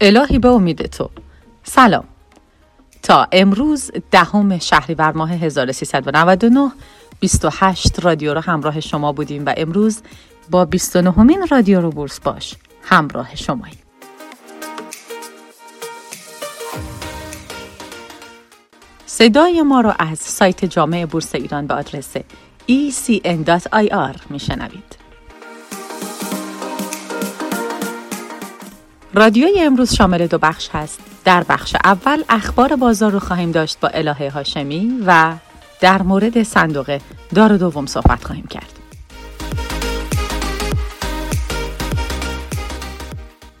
الهی به امید تو. سلام. تا امروز دهم شهریور ماه 1399 28 رادیو رو همراه شما بودیم و امروز با 29 مین رادیو رو بورس باش همراه شماییم. صدای ما رو از سایت جامعه بورس ایران به آدرس ecn.ir میشنوید. رادیوی امروز شامل دو بخش هست. در بخش اول اخبار بازار رو خواهیم داشت با الهه هاشمی و در مورد صندوق دار دوم صحبت خواهیم کرد.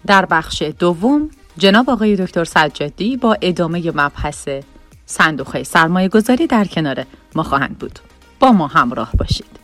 در بخش دوم جناب آقای دکتر سجادی با ادامه مبحث صندوق سرمایه گذاری در کنار ما خواهند بود. با ما همراه باشید.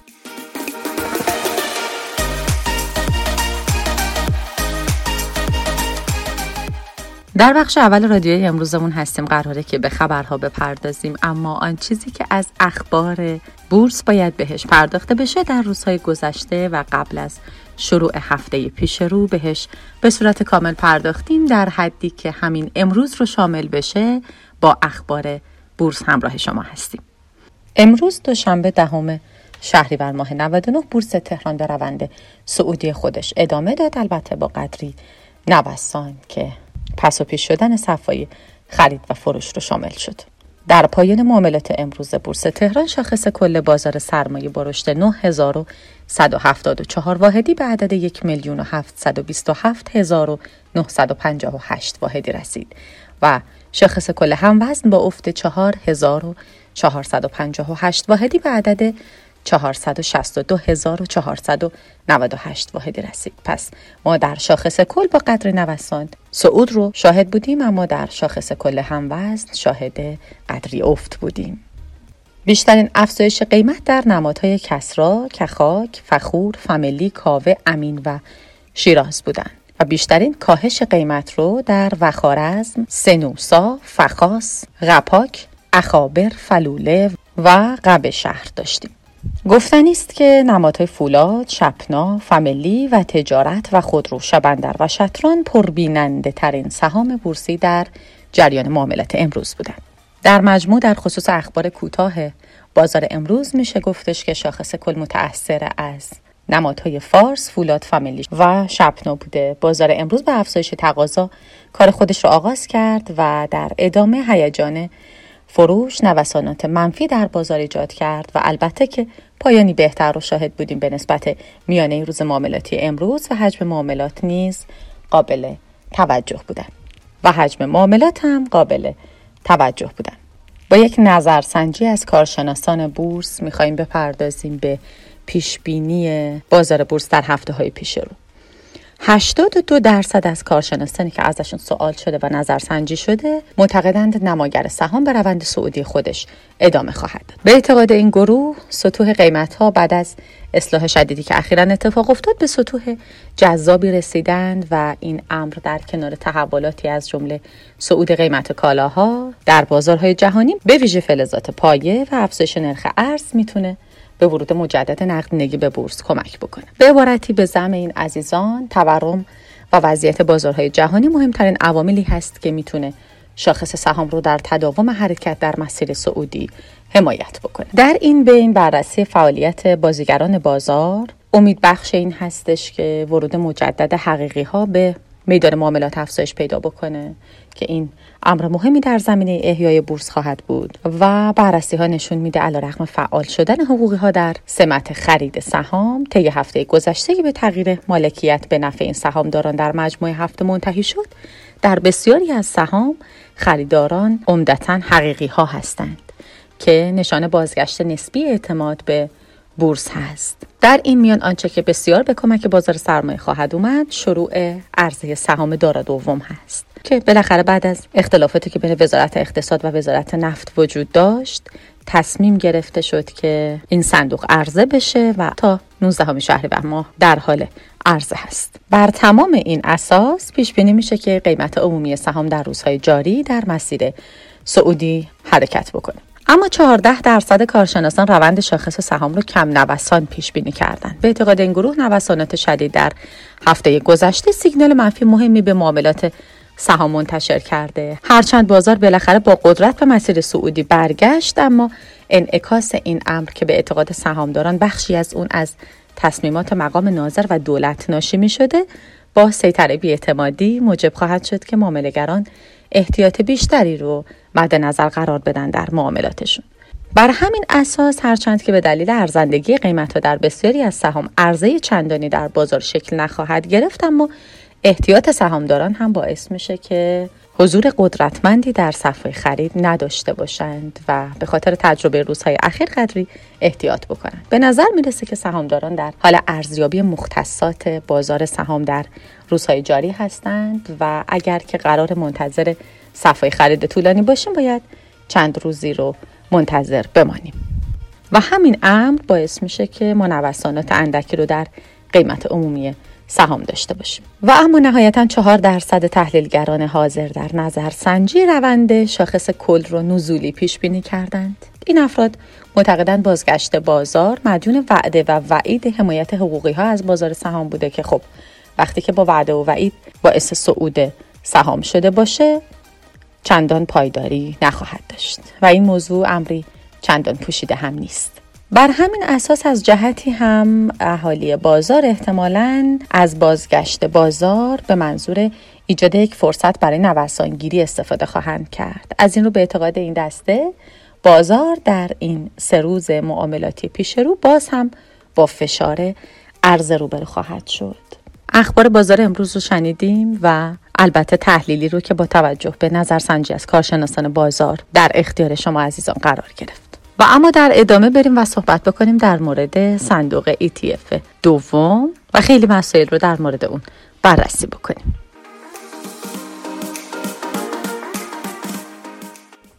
در بخش اول رادیوی امروزمون هستیم. قراره که به خبرها بپردازیم. اما آن چیزی که از اخبار بورس باید بهش پرداخته بشه در روزهای گذشته و قبل از شروع هفته پیش رو بهش به صورت کامل پرداختیم. در حدی که همین امروز رو شامل بشه با اخبار بورس همراه شما هستیم. امروز دوشنبه دهم شهریور ماه 99 بورس تهران به روند سعودی خودش ادامه داد. البته با قدری نوسان که پس و پیش شدن صفای خرید و فروش رو شامل شد. در پایان معاملات امروز بورس تهران شاخص کل بازار سرمایه با رشد 9174 واحدی به عدد 1 میلیون و 727 واحدی رسید و شاخص کل هموزن با افت 4458 واحدی به عدد 462498 واحدی رسید. پس ما در شاخص کل با قدر نوسان صعود رو شاهد بودیم اما در شاخص کل هموزن شاهد قدری افت بودیم. بیشترین افزایش قیمت در نمادهای کسرا، کخاک، فخور، فامیلی، کاوه، امین و شیراز بودند. و بیشترین کاهش قیمت رو در وخارزم، سنوسا، فخاس، غپاک، اخابر، فلوله و قب شهر داشتیم. گفتنی است که نمادهای فولاد، شپنا، فامیلی و تجارت و خودرو شبندر و شتران پربیننده ترین سهام بورسی در جریان معاملات امروز بودند. در مجموع در خصوص اخبار کوتاه بازار امروز میشه گفتش که شاخص کل متأثر از نمادهای فارس، فولاد فامیلی و شپنا بوده. بازار امروز به افزایش تقاضا کار خودش را آغاز کرد و در ادامه هیجان فروش نوسانات منفی در بازار ایجاد کرد و البته که پایانی بهتر رو شاهد بودیم به نسبت میانه روز معاملاتی امروز و حجم معاملات نیز قابل توجه بودن. و حجم معاملات هم قابل توجه بودن. با یک نظرسنجی از کارشناسان بورس میخواییم بپردازیم به پیشبینی بازار بورس در هفته های پیش رو. 82 درصد از کارشناسانی که ازشون سوال شده و نظرسنجی شده معتقدند نماگر سهام به روند سعودی خودش ادامه خواهد داد. به اعتقاد این گروه سطوح قیمت ها بعد از اصلاح شدیدی که اخیرا اتفاق افتاد به سطوح جذابی رسیدند و این امر در کنار تحولاتی از جمله صعود قیمت کالاها در بازارهای جهانی به ویژه فلزات پایه و افزایش نرخ ارز می‌تونه به ورود مجدد نقدینگی به بورس کمک بکنه. به عبارتی به زم این عزیزان تورم و وضعیت بازارهای جهانی مهمترین عواملی هست که می‌تونه شاخص سهام رو در تداوم حرکت در مسیر سعودی حمایت بکنه. در این بین بررسی فعالیت بازیگران بازار امید بخش این هستش که ورود مجدد حقیقی ها به میدان معاملات افزایش پیدا بکنه. که این امر مهمی در زمینه احیای بورس خواهد بود و بررسی ها نشون میده علیرغم فعال شدن حقوقی ها در سمت خرید سهام طی هفته گذشته به تغییر مالکیت به نفع این سهامداران در مجموعه هفته منتهی شد. در بسیاری از سهام خریداران عمدتا حقیقی ها هستند که نشان بازگشت نسبی اعتماد به بورس هست. در این میان آنچه که بسیار به کمک بازار سرمایه خواهد اومد شروع عرضه سهام دار دوم هست. که بالاخره بعد از اختلافاتی که بین وزارت اقتصاد و وزارت نفت وجود داشت تصمیم گرفته شد که این صندوق عرضه بشه و تا 19 شهریور ماه در حال عرضه هست. بر تمام این اساس پیش بینی میشه که قیمت عمومی سهام در روزهای جاری در مسیر سعودی حرکت بکنه. اما 14 درصد کارشناسان روند شاخص سهام رو کم نوسان پیش بینی کردند. به اعتقاد این گروه نوسانات شدید در هفته گذشته سیگنال منفی مهمی به معاملات سهام منتشر کرده هرچند بازار بالاخره با قدرت به مسیر سعودی برگشت اما انعکاس این امر که به اعتقاد سهامداران بخشی از اون از تصمیمات مقام ناظر و دولت ناشی می شده با سیطره بیاعتمادی موجب خواهد شد که معاملهگران احتیاط بیشتری رو مد نظر قرار بدن در معاملاتشون. بر همین اساس هرچند که به دلیل ارزندگی قیمت در بسیاری از سهام عرضه چندانی در بازار شکل نخواهد گرفت اما احتیاط سهامداران هم باعث میشه که حضور قدرتمندی در صفحه خرید نداشته باشند و به خاطر تجربه روزهای اخیر قدری احتیاط بکنند. به نظر می‌رسه که سهامداران در حال ارزیابی مختصات بازار سهام در روزهای جاری هستند و اگر که قرار منتظر صفحه خرید طولانی باشیم باید چند روزی رو منتظر بمانیم. و همین امر باعث میشه که ما نوسانات اندکی رو در قیمت عمومی سهام داشته باشیم. و اما نهایتا چهار درصد تحلیلگران حاضر در نظر سنجی روند شاخص کل رو نزولی پیش بینی کردند. این افراد معتقدند بازگشت بازار مدیون وعده و وعید حمایت حقوقی ها از بازار سهام بوده که خب وقتی که با وعده و وعید باعث صعود سهام شده باشه چندان پایداری نخواهد داشت. و این موضوع امری چندان پوشیده هم نیست. بر همین اساس از جهتی هم اهالی بازار احتمالا از بازگشت بازار به منظور ایجاد یک فرصت برای نوسانگیری استفاده خواهند کرد. از این رو به اعتقاد این دسته بازار در این سه روز معاملاتی پیش رو باز هم با فشار ارز روبرو خواهد شد. اخبار بازار امروز رو شنیدیم و البته تحلیلی رو که با توجه به نظرسنجی از کارشناسان بازار در اختیار شما عزیزان قرار گرفت. و اما در ادامه بریم و صحبت بکنیم در مورد صندوق ETF دوم و خیلی مسائل رو در مورد اون بررسی بکنیم.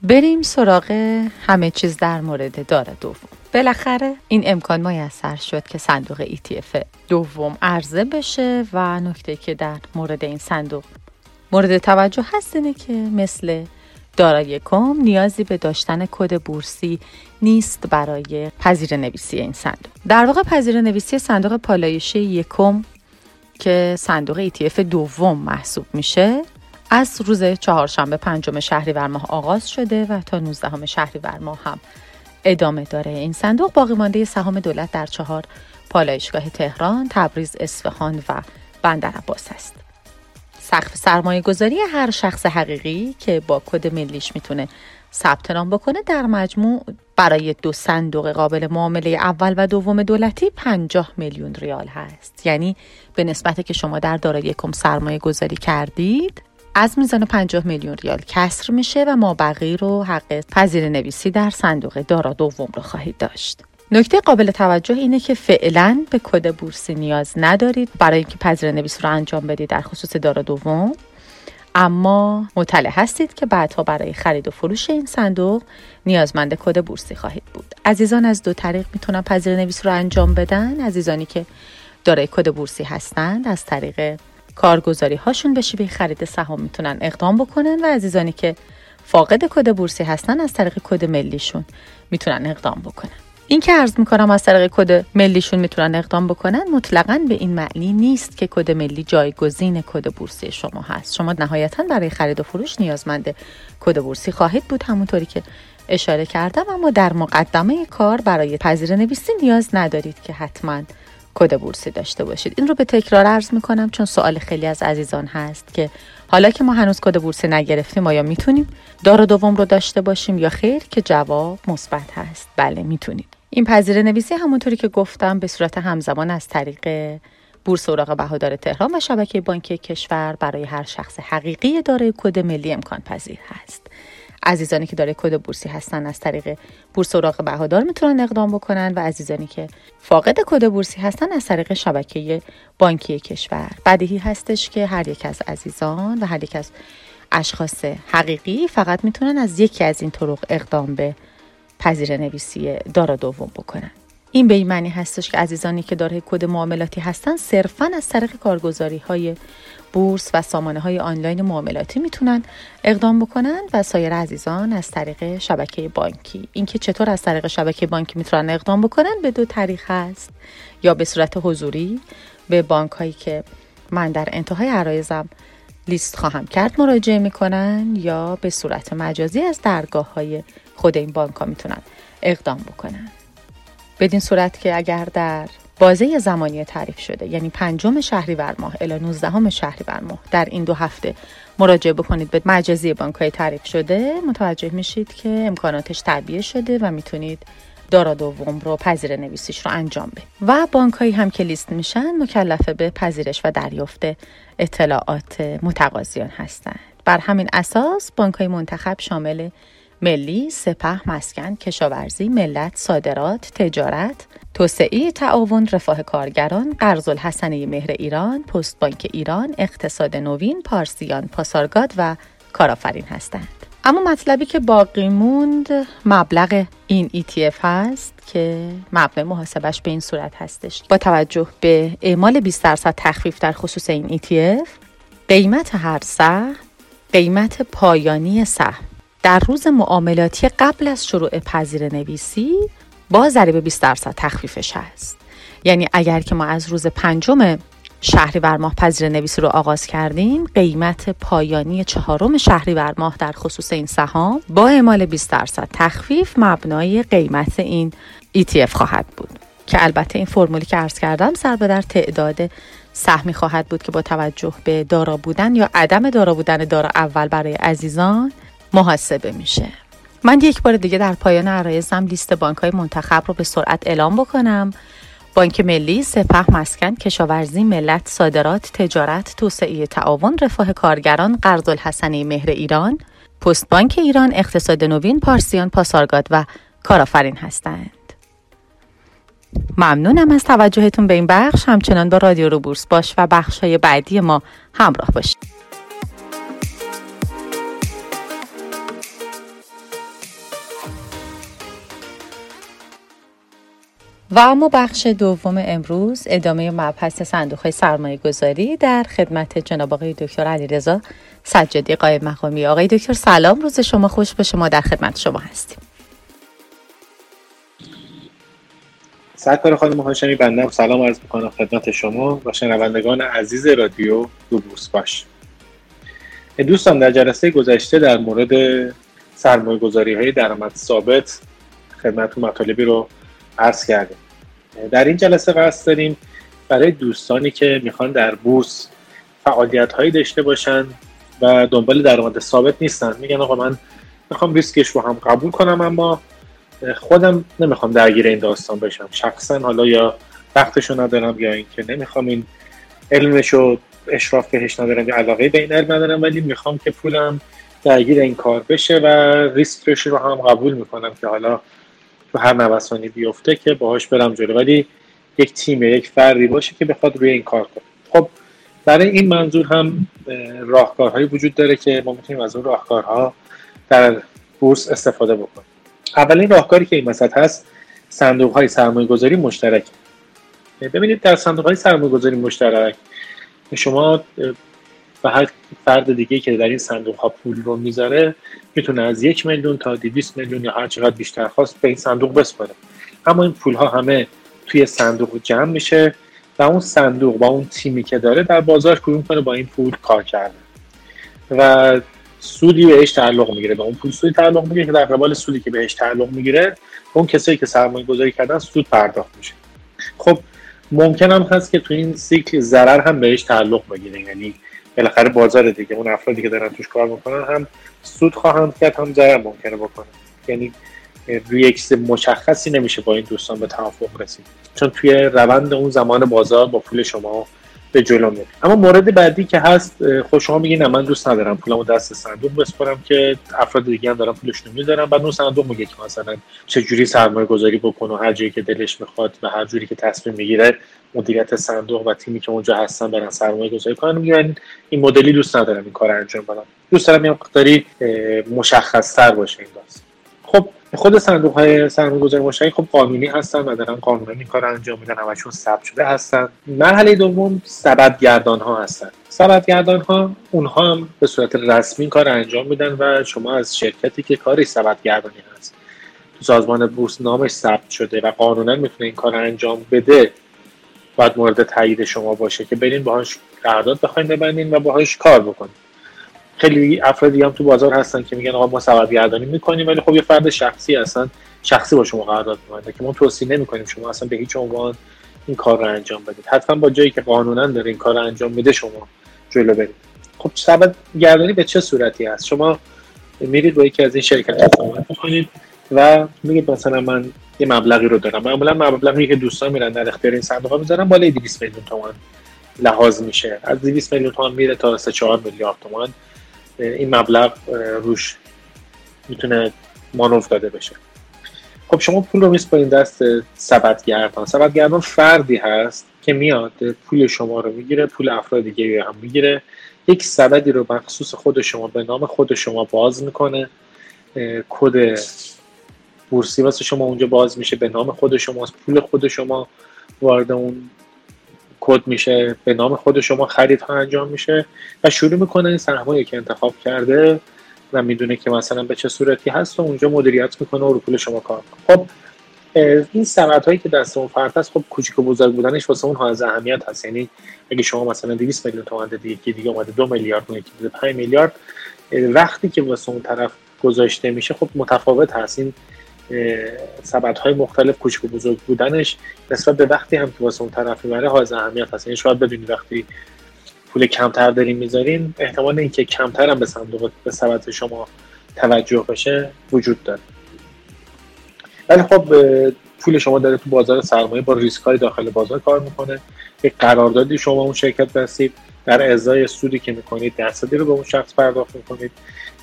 بریم سراغ همه چیز در مورد داره دوم. بالاخره این امکان میسر شد که صندوق ETF دوم عرضه بشه و نکته که در مورد این صندوق مورد توجه هست اینه که مثل دارای کم نیازی به داشتن کد بورسی نیست برای پذیر نویسی این صندوق در واقع پذیر نویسی صندوق پالایشی یکم که صندوق ETF دوم محسوب میشه از روز چهارشنبه پنجم شهریور ماه آغاز شده و تا 19 شهریور ماه هم ادامه داره این صندوق باقی مانده سهام دولت در چهار پالایشگاه تهران، تبریز، اصفهان و بندر عباس است. سقف سرمایه گذاری هر شخص حقیقی که با کد ملیش می‌تونه ثبت نام بکنه در مجموع برای دو صندوق قابل معامله اول و دوم دولتی 50 میلیون ریال هست. یعنی به نسبت که شما در دارایی یکم سرمایه گذاری کردید از میزان 50 میلیون ریال کسر میشه و ما بقیه رو حق پذیر نویسی در صندوق دارا دوم رو خواهید داشت. نکته قابل توجه اینه که فعلا به کد بورسی نیاز ندارید برای اینکه پذیر نویس رو انجام بدید در خصوص دارا دوم. اما مطلع هستید که بعدها برای خرید و فروش این صندوق نیازمند کد بورسی خواهید بود. عزیزان از دو طریق می‌تونن پذیر نویس رو انجام بدن. عزیزانی که دارای کد بورسی هستند از طریق کارگزاری هاشون به خرید سهام می‌تونن اقدام بکنن و عزیزانی که فاقد کد بورسی هستن از طریق کد ملیشون می‌تونن اقدام بکنن. این که عرض می‌کنم از طریق کد ملیشون می‌تونن اقدام بکنن مطلقا به این معنی نیست که کد ملی جایگزین کد بورسی شما هست. شما نهایتا برای خرید و فروش نیازمند کد بورسی خواهید بود همونطوری که اشاره کردم. اما در مقدمه کار برای پذیره نویسی نیاز ندارید که حتما کد بورسی داشته باشید. این رو به تکرار عرض می‌کنم چون سوال خیلی از عزیزان هست که حالا که ما هنوز کد بورسی نگرفتیم آیا می‌تونیم دارا دوم رو داشته باشیم یا خیر؟ که جواب مثبت هست. بله می‌تونید. این پذیره نویسی همونطوری که گفتم به صورت همزمان از طریق بورس اوراق بهادار تهران و شبکه بانکی کشور برای هر شخص حقیقی دارای کد ملی امکان پذیر هست. عزیزانی که دارای کد بورسی هستن از طریق بورس اوراق بهادار می‌تونن اقدام بکنن و عزیزانی که فاقد کد بورسی هستن از طریق شبکه بانکی کشور. بدیهی هستش که هر یک از عزیزان و هر یک از اشخاص حقیقی فقط می‌تونن از یکی از این طرق اقدام به پذیر نویسی دارا دوم بکنن. این به این معنی هستش که عزیزانی که دارای کد معاملاتی هستن صرفا از طریق کارگزاری های بورس و سامانه های آنلاین معاملاتی می‌تونن اقدام بکنن و سایر عزیزان از طریق شبکه بانکی. اینکه چطور از طریق شبکه بانکی می‌تونن اقدام بکنن به دو طریق هست. یا به صورت حضوری به بانک هایی که من در انتهای عرایزم لیست خواهم کرد مراجعه می‌کنن یا به صورت مجازی از درگاه های خود این بانک ها می‌تونن اقدام بکنن. بدین صورت که اگر در بازه زمانی تعریف شده یعنی پنجم شهریور ماه الی 19 شهریور ماه در این دو هفته مراجعه بکنید به مجازی بانک های تعریف شده متوجه میشید که امکاناتش تعبیه شده و می‌تونید دارا دوم رو پذیر نویسیش رو انجام به و بانک هایی هم که لیست میشن مکلفه به پذیرش و دریافت اطلاعات متقاضیان هستند. بر همین اساس بانک های منتخب شامل ملی، سپه، مسکن، کشاورزی، ملت، صادرات، تجارت، توسعه تعاون، رفاه کارگران، قرض الحسنه مهر ایران، پست بانک ایران، اقتصاد نوین، پارسیان، پاسارگاد و کارآفرین هستند. اما مطلبی که باقی موند مبلغ این ETF هست که مبلغ محاسبش به این صورت هستش با توجه به اعمال 20 درصد تخفیف در خصوص این ETF قیمت هر سهم قیمت پایانی سهم در روز معاملاتی قبل از شروع پذیر نویسی با ضریب 20 درصد تخفیفش هست. یعنی اگر که ما از روز پنجم شهریور ماه پذیر نویسی رو آغاز کردیم قیمت پایانی چهارم شهریور ماه در خصوص این سهام با اعمال 20 درصد تخفیف مبنای قیمت این ETF خواهد بود. که البته این فرمولی که عرض کردم سر در تعداد سهمی خواهد بود که با توجه به دارا بودن یا عدم دارا بودن دارا اول برای عزیزان محاسبه میشه من یک بار دیگه در پایان عرایزم لیست بانک های منتخب رو به سرعت اعلام بکنم بانک ملی، سپه مسکن، کشاورزی، ملت، صادرات، تجارت، توسعه تعاون، رفاه کارگران، قرض الحسنه مهر ایران، پست بانک ایران، اقتصاد نوین، پارسیان، پاسارگاد و کارآفرین هستند. ممنونم از توجهتون به این بخش همچنان با رادیو رو بورس باش و بخش های بعدی ما همراه باشید. و اما بخش دوم امروز ادامه مبحث صندوق سرمایه گذاری در خدمت جناب آقای دکتر علی رضا سجادی قایم مقامی. آقای دکتر سلام. روز شما خوش به شما در خدمت شما هستیم. سرکار خانم هاشمی بندم سلام عرض می‌کنم خدمت شما و شنوندگان عزیز رادیو دو بورس باش دوستان در جلسه گذشته در مورد سرمایه گذاری های درآمد ثابت خدمت مطالبی رو عرض کردیم در این جلسه قصد داریم برای دوستانی که می‌خوان در بورس فعالیت هایی داشته باشن و دنبال درآمد ثابت نیستن میگن آقا من می‌خوام ریسکش رو هم قبول کنم اما خودم نمی‌خوام درگیر این داستان بشم شخصا حالا یا وقتشو ندارم یا اینکه نمی‌خوام این علمش رو اشراف بهش ندارم یا علاقه به این علم ندارم ولی می‌خوام که پولم درگیر این کار بشه و ریسکش رو هم قبول می‌کنم که حالا هر نوسانی بیفته که باهاش برم جلو. ولی یک تیم یک فردی باشه که بخواد روی این کار کنه. خب برای این منظور هم راهکارهایی وجود داره که ما می‌تونیم از اون راهکارها در بورس استفاده بکنیم. اولین راهکاری که این وسط هست صندوق های سرمایه گذاری مشترک ببینید در صندوق های سرمایه گذاری مشترک شما و هر فرد دیگه که در این صندوق ها پول رو می‌ذاره می‌تونه از یک میلیون تا 200 میلیون یا هر چقدر بیشتر خواست به این صندوق بسپاره. اما این پول ها همه توی صندوق جمع میشه و اون صندوق با اون تیمی که داره در بازار شروع کنه با این پول کار کرده و سودی بهش تعلق می‌گیره. به اون پول سودی تعلق می‌گیره که در قبال سودی که بهش تعلق می‌گیره اون کسایی که سرمایه گذاری کردن سود پرداخت میشه. خب ممکن هم هست که تو این سیکل ضرر هم بهش تعلق بگیره. یعنی بالاخره بازار دیگه. اون افرادی که دارن توش کار می‌کنن هم سود خواهند کرد هم ضرر ممکنه بکنن یعنی روی یک مشخصی نمیشه با این دوستان به توافق رسید. چون توی روند اون زمان بازار با پول شما به جلو میره اما مورد بعدی که هست خود شما میگین من دوست ندارم پولمو دست صندوق بسپرم که افراد دیگه هم دارن پولشون می‌ذارن. بعد اون صندوق میگه که مثلا چه جوری سرمایه گذاری بکنه و هر جایی که دلش می‌خواد و هر جوری که تصمیم می‌گیره مدیریت صندوق و تیمی که اونجا هستن برن سرمایه گذاری کنن. میگن این مدلی دوست ندارم این کار انجام بدم. دوست دارم یه مقداری مشخص تر باشه این داستان خب خود صندوق های سرمایه گذاری مشترک خب قانونی هستن و دارن قانونا این کار انجام میدن همشون ثبت شده هستن. مرحله دوم گردان ها هستن. گردان ها اونها هم به صورت رسمی کار انجام میدن و شما از شرکتی که کاری گردانی هست. تو سازمان بورس نامش ثبت شده و قانونا می‌تونه این کار انجام بده. باید مورد تایید شما باشه که برین باهاش قرارداد بخواین ببندین و باهاش کار بکنین. خیلی افرادی هم تو بازار هستن که میگن آقا ما سبد گردانی می‌کنیم ولی خب یه فرد شخصی هستن شخصی با شما قرارداد میبنده که ما توصیه نمی‌کنیم شما اصلا به هیچ عنوان این کار رو انجام بدید. حتما با جایی که قانونا داره این کار رو انجام میده شما جلو برید. خب سبد گردانی به چه صورتی هست؟ شما میرید با یکی از این شرکت صحبت می‌کنید و میگید مثلا من یه مبلغی رو دارم. معمولا مبلغی که دوستان میرن در اختیار این صندوق ها می‌ذارن بالای 200 میلیون تومان لحاظ میشه. از 200 میلیون تومان میره تا 3 4 میلیارد تومان. این مبلغ روش می‌تونه مانور داده بشه. خب شما پول رو میسپارین دست سبدگردان. سبدگردان فردی هست که میاد پول شما رو می‌گیره پول افراد دیگه هم می‌گیره. یک سبدی رو مخصوص خود شما به نام خود شما باز می‌کنه. کد بورسی واسه شما اونجا باز میشه به نام خود شما پول خود شما وارد اون کد میشه به نام خود شما خرید ها انجام میشه و شروع می‌کنه این سرمایه که انتخاب کرده و می‌دونه که مثلا به چه صورتی هست و اونجا مدیریت می‌کنه و رو پول شما کار می‌کنه. خب این سبد هایی که دست اون فرد هست خب کوچیک و بزرگ بودنش واسه اون از اهمیت هست. یعنی اگه شما مثلا 200 میلیون تومان دیگه که دیگه اومده 2 میلیارد اون یکی 5 میلیارد وقتی که واسه اون طرف گذاشته میشه خب متفاوت هست. این سبد های مختلف کوچیک و بزرگ بودنش نسبت به وقتی هم که واسه اون طرف می‌بره های اهمیت هست یعنی شاید ببینید وقتی پول کمتر داریم می‌ذارین احتمال اینکه کمتر هم به صندوق به سبد شما توجه بشه وجود داره. ولی خب پول شما داره تو بازار سرمایه با ریسک های داخل بازار کار می‌کنه. یک قراردادی شما اون شرکت بستید. در ازای سودی که می‌کنید درصدی رو به اون شخص پرداخت می‌کنید.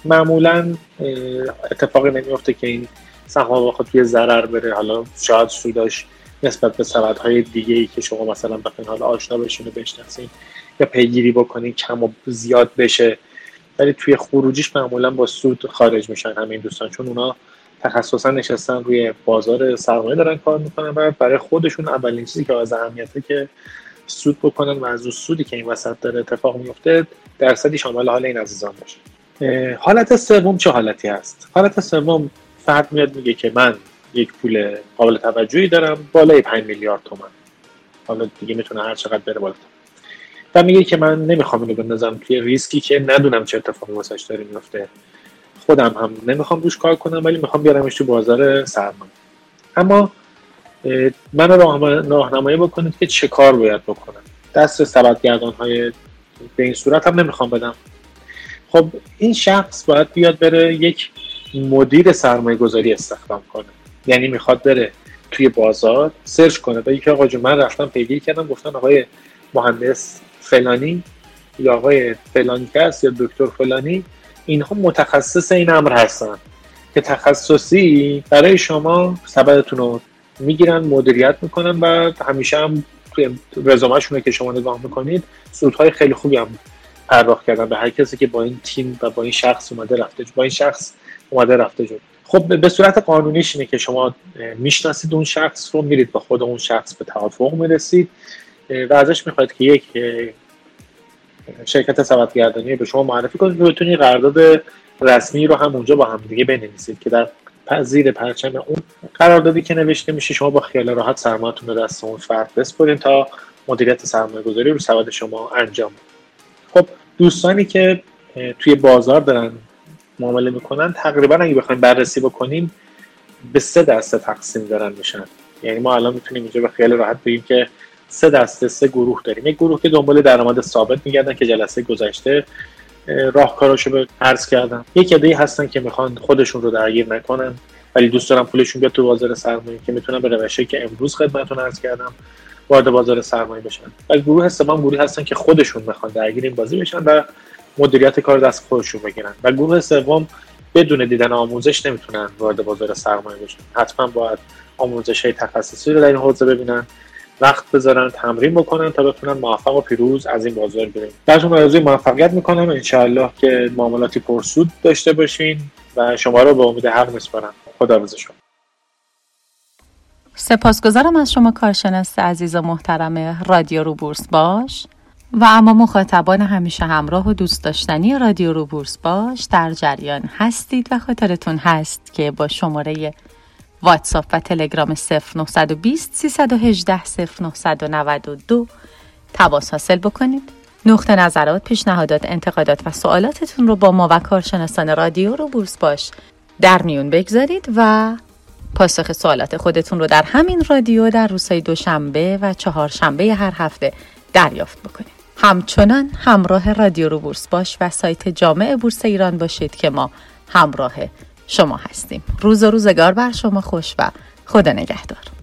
معمولا اتفاقی نمیفته که این سهام بخواد توی ضرر بره. حالا شاید سوداش نسبت به های دیگه ای که شما مثلا بخواین حالا آشنا بشین و بشناسین یا پیگیری بکنین کم و زیاد بشه. ولی توی خروجیش معمولا با سود خارج میشن همین دوستان چون اونا تخصصا نشستن روی بازار سرمایه دارن کار می‌کنن و برای خودشون اولین چیزی که از اهمیته که سود بکنن و از سودی که این وسط داره اتفاق میفته درصدی شامل حال این عزیزان باشه. حالت سوم چه حالتی هست حالت سوم فرد میاد میگه که من یک پول قابل توجهی دارم بالای 5 میلیارد تومن. حالا دیگه می‌تونه هر چقدر بره بالا و میگه که من نمی‌خوام اینو بندازم توی ریسکی که ندونم چه اتفاقی واسش داره میفته خودم هم نمی‌خوام روش کار کنم ولی می‌خوام بیارمش تو بازار سرمایه. اما من راهنمایی بکنید که چه کار باید بکنم. دست سبدگردان های به این صورت هم نمی‌خوام بدم. خب این شخص باید بیاد بره یک مدیر سرمایه گذاری استخدام کنه. یعنی می‌خواد بره توی بازار سرچ کنه. بگه که آقا من رفتم پیگیری کردم گفتن آقای مهندس فلانی یا آقای فلانی کس یا دکتر فلانی اینها متخصص این امر هستن که تخصصی برای شما سبدتون رو می‌گیرن مدیریت می‌کنن و همیشه هم توی رزومهشون که شما نگاه می‌کنید سودهای خیلی خوبی هم پرداخت کردن. به هر کسی که با این تیم و با این شخص اومده رفته. با این شخص اومده رفته شد خب به صورت قانونیش اینه که شما می‌شناسید اون شخص رو میرید با خود اون شخص به توافق می‌رسید و ازش می‌خواید که یک شرکت سبدگردانی به شما معرفی کنید که بتونید قرارداد رسمی رو هم اونجا با هم دیگه بنویسید که در زیر پرچم اون قراردادی که نوشته میشه شما با خیال راحت سرمایه‌تون رو دست اون فرد بسپرین تا مدیریت سرمایه گذاری رو سبد شما انجام خب دوستانی که توی بازار دارن معامله می‌کنن تقریبا اگه بخوایم بررسی بکنیم به سه دسته تقسیم دارن میشن. یعنی ما الان می‌تونیم اینجا به خیال راحت بگیم که سه دسته سه گروه داریم. یک گروه که دنبال درآمد ثابت میگردن که جلسه گذشته راهکاراشو به عرض کردم یک عده هستن که می‌خوان خودشون رو درگیر نکنن ولی دوست دارم پولشون بیاد تو بازار سرمایه که می‌تونن به روشه که امروز خدمتتون عرض کردم وارد بازار سرمایه بشن. و گروه سوم گروهی هستن که خودشون می‌خوان درگیر این بازی بشن و مدیریت کار دست خودشون بگیرن. و گروه سوم بدون دیدن آموزش نمی‌تونن وارد بازار سرمایه بشن. حتما باید آموزش های تخصصی رو در این حوزه ببینن وقت بذارن تمرین بکنن تا بتونن موفق و پیروز از این بازار برن براتون آرزوی موفقیت می‌کنم. انشاءالله که معاملاتی پرسود داشته باشین و شما رو به امید حق میسپارم. خدا شما. سپاسگزارم از شما کارشناس عزیز و محترم رادیو رو بورس باش. و اما مخاطبان همیشه همراه و دوست داشتنی رادیو رو بورس باش در جریان هستید و خاطرتون هست که با شماره واتساپ و تلگرام 0920 318 0992 تماس حاصل بکنید نقطه نظرات، پیشنهادات، انتقادات و سوالاتتون رو با ما و کارشناسان رادیو رو بورس باش در میون بگذارید و پاسخ سوالات خودتون رو در همین رادیو در روزهای دوشنبه و چهارشنبه هر هفته دریافت بکنید. همچنان همراه رادیو رو بورس باش و سایت جامع بورس ایران باشید که ما همراه شما هستیم. روز و روزگار بر شما خوش و خدا نگهدار.